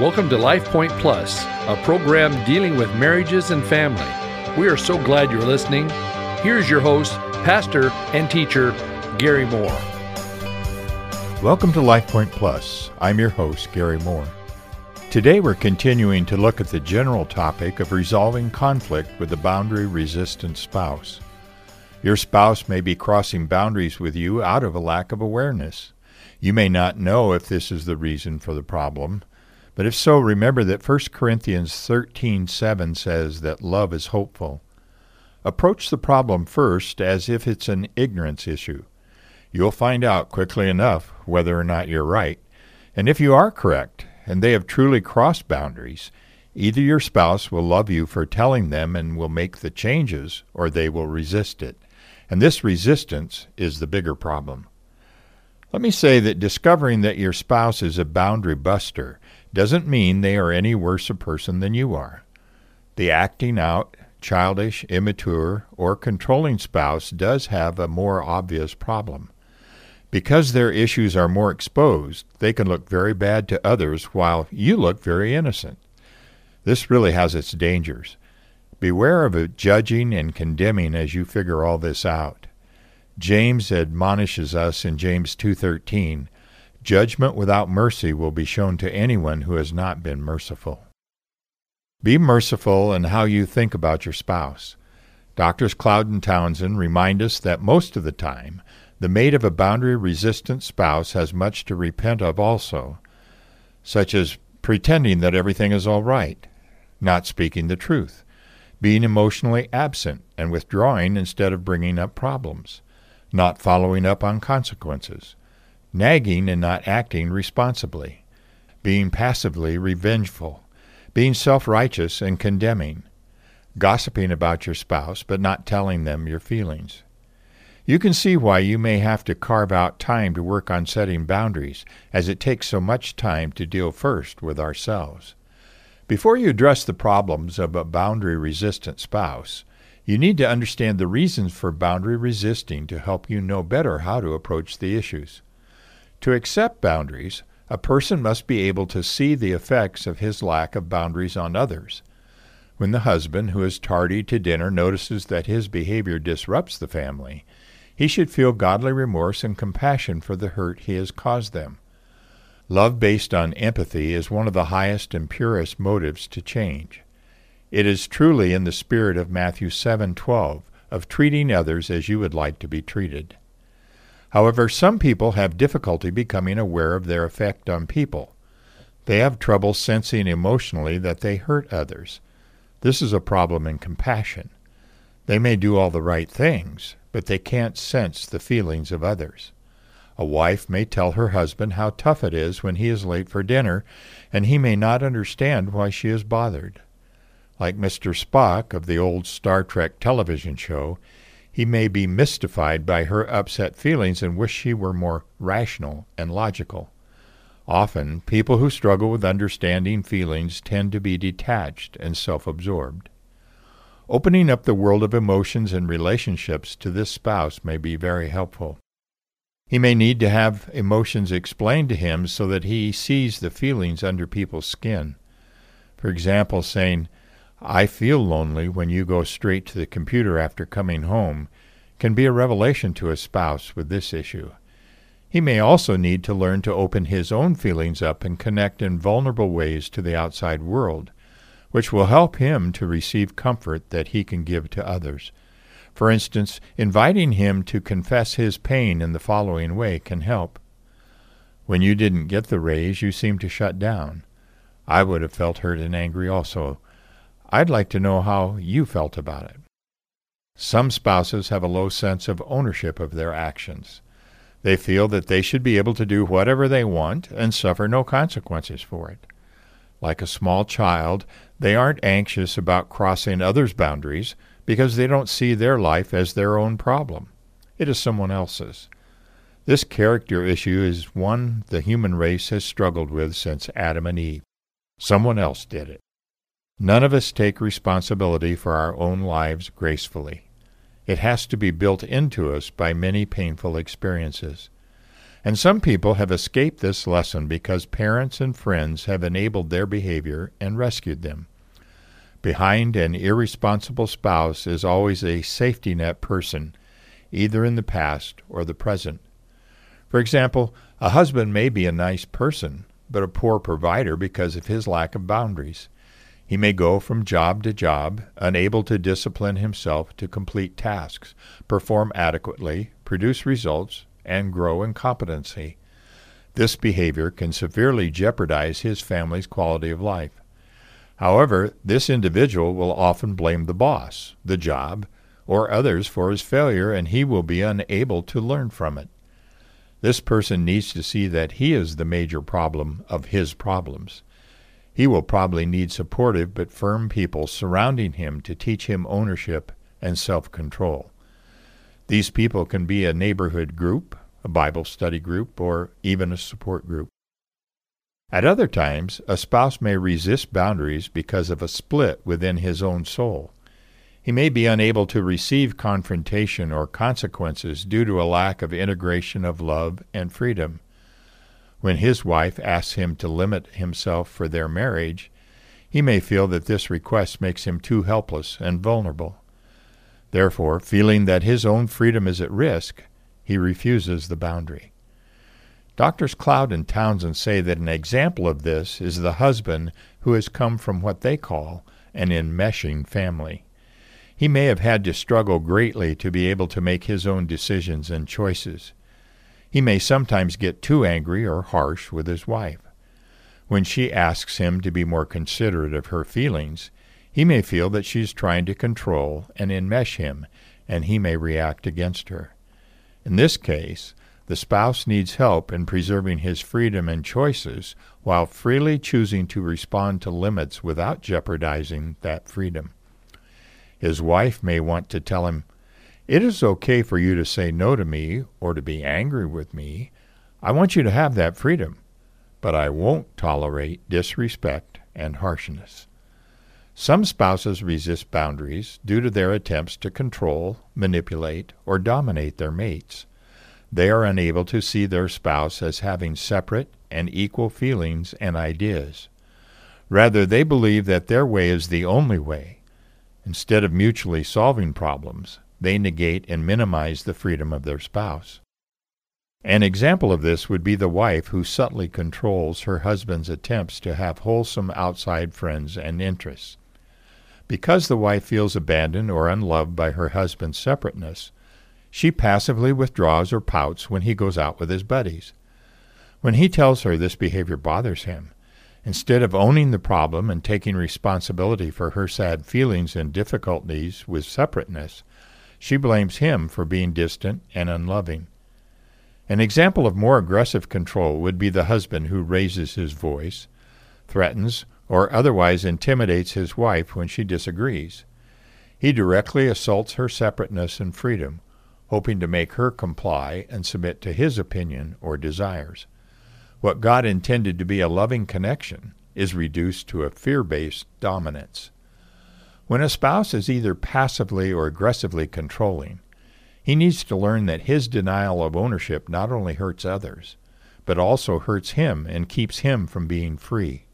Welcome to Life Point Plus, a program dealing with marriages and family. We are so glad you're listening. Here's your host, pastor and teacher, Gary Moore. Welcome to Life Point Plus. I'm your host, Gary Moore. Today we're continuing to look at the general topic of resolving conflict with a boundary resistant spouse. Your spouse may be crossing boundaries with you out of a lack of awareness. You may not know if this is the reason for the problem, but if so, remember that 1 Corinthians 13:7 says that love is hopeful. Approach the problem first as if it's an ignorance issue. You'll find out quickly enough whether or not you're right. And if you are correct, and they have truly crossed boundaries, either your spouse will love you for telling them and will make the changes, or they will resist it. And this resistance is the bigger problem. Let me say that discovering that your spouse is a boundary buster doesn't mean they are any worse a person than you are. The acting out, childish, immature, or controlling spouse does have a more obvious problem. Because their issues are more exposed, they can look very bad to others while you look very innocent. This really has its dangers. Beware of judging and condemning as you figure all this out. James admonishes us in James 2:13, judgment without mercy will be shown to anyone who has not been merciful. Be merciful in how you think about your spouse. Doctors Cloud and Townsend remind us that most of the time, the mate of a boundary resistant spouse has much to repent of also, such as pretending that everything is all right, not speaking the truth, being emotionally absent and withdrawing instead of bringing up problems not following up on consequences, nagging and not acting responsibly, being passively revengeful, being self righteous and condemning, gossiping about your spouse but not telling them your feelings. You can see why you may have to carve out time to work on setting boundaries, as it takes so much time to deal first with ourselves. Before you address the problems of a boundary resistant spouse, you need to understand the reasons for boundary resisting to help you know better how to approach the issues. To accept boundaries, a person must be able to see the effects of his lack of boundaries on others. When the husband who is tardy to dinner notices that his behavior disrupts the family, he should feel godly remorse and compassion for the hurt he has caused them. Love based on empathy is one of the highest and purest motives to change. It is truly in the spirit of Matthew 7:12 of treating others as you would like to be treated. However, some people have difficulty becoming aware of their effect on people. They have trouble sensing emotionally that they hurt others. This is a problem in compassion. They may do all the right things, but they can't sense the feelings of others. A wife may tell her husband how tough it is when he is late for dinner, and he may not understand why she is bothered. Like Mr. Spock of the old Star Trek television show, he may be mystified by her upset feelings and wish she were more rational and logical. Often, people who struggle with understanding feelings tend to be detached and self absorbed. Opening up the world of emotions and relationships to this spouse may be very helpful. He may need to have emotions explained to him so that he sees the feelings under people's skin. For example, saying, I feel lonely when you go straight to the computer after coming home can be a revelation to a spouse with this issue. He may also need to learn to open his own feelings up and connect in vulnerable ways to the outside world, which will help him to receive comfort that he can give to others. For instance, inviting him to confess his pain in the following way can help. When you didn't get the raise, you seemed to shut down. I would have felt hurt and angry also. I'd like to know how you felt about it. Some spouses have a low sense of ownership of their actions. They feel that they should be able to do whatever they want and suffer no consequences for it. Like a small child, they aren't anxious about crossing others' boundaries because they don't see their life as their own problem. It is someone else's. This character issue is one the human race has struggled with since Adam and Eve. Someone else did it. None of us take responsibility for our own lives gracefully. It has to be built into us by many painful experiences. And some people have escaped this lesson because parents and friends have enabled their behavior and rescued them. Behind an irresponsible spouse is always a safety net person, either in the past or the present. For example, a husband may be a nice person, but a poor provider because of his lack of boundaries. He may go from job to job, unable to discipline himself to complete tasks, perform adequately, produce results, and grow in competency. This behavior can severely jeopardize his family's quality of life. However, this individual will often blame the boss, the job, or others for his failure, and he will be unable to learn from it. This person needs to see that he is the major problem of his problems. He will probably need supportive but firm people surrounding him to teach him ownership and self control. These people can be a neighborhood group, a Bible study group, or even a support group. At other times, a spouse may resist boundaries because of a split within his own soul. He may be unable to receive confrontation or consequences due to a lack of integration of love and freedom. When his wife asks him to limit himself for their marriage, he may feel that this request makes him too helpless and vulnerable. Therefore, feeling that his own freedom is at risk, he refuses the boundary. Doctors Cloud and Townsend say that an example of this is the husband who has come from what they call an enmeshing family. He may have had to struggle greatly to be able to make his own decisions and choices. He may sometimes get too angry or harsh with his wife. When she asks him to be more considerate of her feelings, he may feel that she is trying to control and enmesh him, and he may react against her. In this case, the spouse needs help in preserving his freedom and choices while freely choosing to respond to limits without jeopardizing that freedom. His wife may want to tell him, it is okay for you to say no to me or to be angry with me. I want you to have that freedom, but I won't tolerate disrespect and harshness. Some spouses resist boundaries due to their attempts to control, manipulate, or dominate their mates. They are unable to see their spouse as having separate and equal feelings and ideas. Rather, they believe that their way is the only way. Instead of mutually solving problems, they negate and minimize the freedom of their spouse. An example of this would be the wife who subtly controls her husband's attempts to have wholesome outside friends and interests. Because the wife feels abandoned or unloved by her husband's separateness, she passively withdraws or pouts when he goes out with his buddies. When he tells her this behavior bothers him, instead of owning the problem and taking responsibility for her sad feelings and difficulties with separateness, she blames him for being distant and unloving. An example of more aggressive control would be the husband who raises his voice, threatens, or otherwise intimidates his wife when she disagrees. He directly assaults her separateness and freedom, hoping to make her comply and submit to his opinion or desires. What God intended to be a loving connection is reduced to a fear based dominance. When a spouse is either passively or aggressively controlling, he needs to learn that his denial of ownership not only hurts others, but also hurts him and keeps him from being free.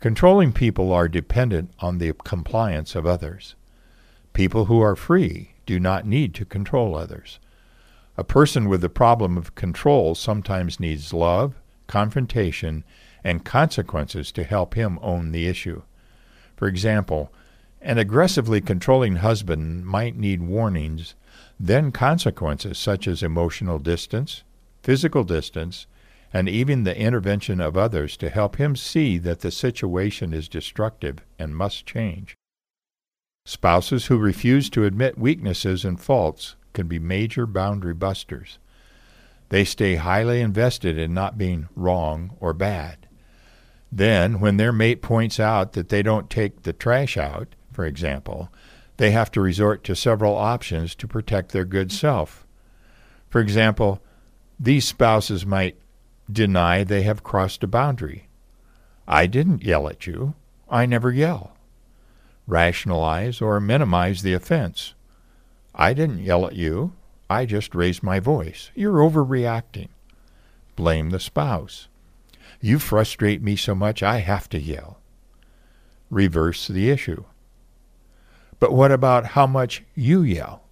Controlling people are dependent on the compliance of others. People who are free do not need to control others. A person with the problem of control sometimes needs love, confrontation, and consequences to help him own the issue. For example, an aggressively controlling husband might need warnings, then consequences such as emotional distance, physical distance, and even the intervention of others to help him see that the situation is destructive and must change. Spouses who refuse to admit weaknesses and faults can be major boundary busters. They stay highly invested in not being wrong or bad. Then, when their mate points out that they don't take the trash out, for example, they have to resort to several options to protect their good self. For example, these spouses might deny they have crossed a boundary. I didn't yell at you. I never yell. Rationalize or minimize the offense. I didn't yell at you. I just raised my voice. You're overreacting. blame the spouse. You frustrate me so much I have to yell. Reverse the issue. But what about how much you yell?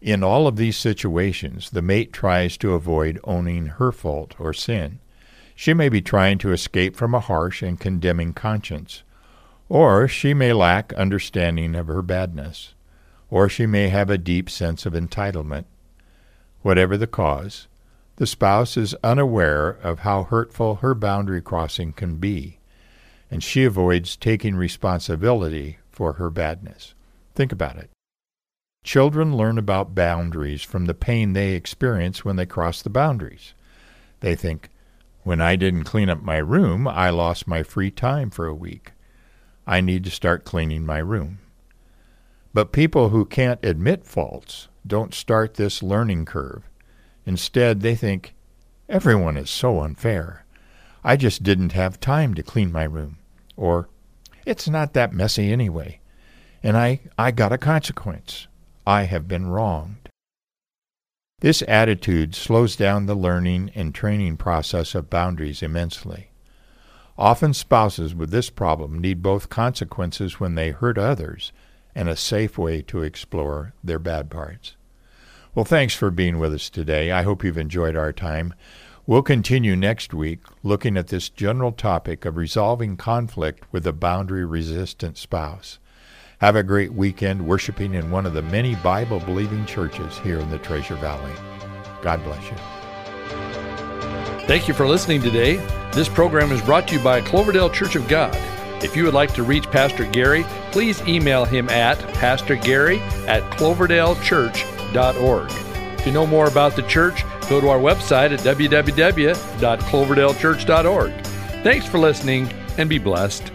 In all of these situations, the mate tries to avoid owning her fault or sin. She may be trying to escape from a harsh and condemning conscience, or she may lack understanding of her badness, or she may have a deep sense of entitlement. Whatever the cause, the spouse is unaware of how hurtful her boundary crossing can be, and she avoids taking responsibility for her badness. Think about it. Children learn about boundaries from the pain they experience when they cross the boundaries. They think, when I didn't clean up my room, I lost my free time for a week. I need to start cleaning my room. But people who can't admit faults don't start this learning curve. Instead, they think, everyone is so unfair. I just didn't have time to clean my room. Or, it's not that messy anyway. And I, I got a consequence. I have been wronged. This attitude slows down the learning and training process of boundaries immensely. Often spouses with this problem need both consequences when they hurt others and a safe way to explore their bad parts. Well, thanks for being with us today. I hope you've enjoyed our time. We'll continue next week looking at this general topic of resolving conflict with a boundary resistant spouse. Have a great weekend worshiping in one of the many Bible believing churches here in the Treasure Valley. God bless you. Thank you for listening today. This program is brought to you by Cloverdale Church of God. If you would like to reach Pastor Gary, please email him at pastorgary at cloverdalechurch.org. To know more about the church, go to our website at www.cloverdalechurch.org. Thanks for listening and be blessed.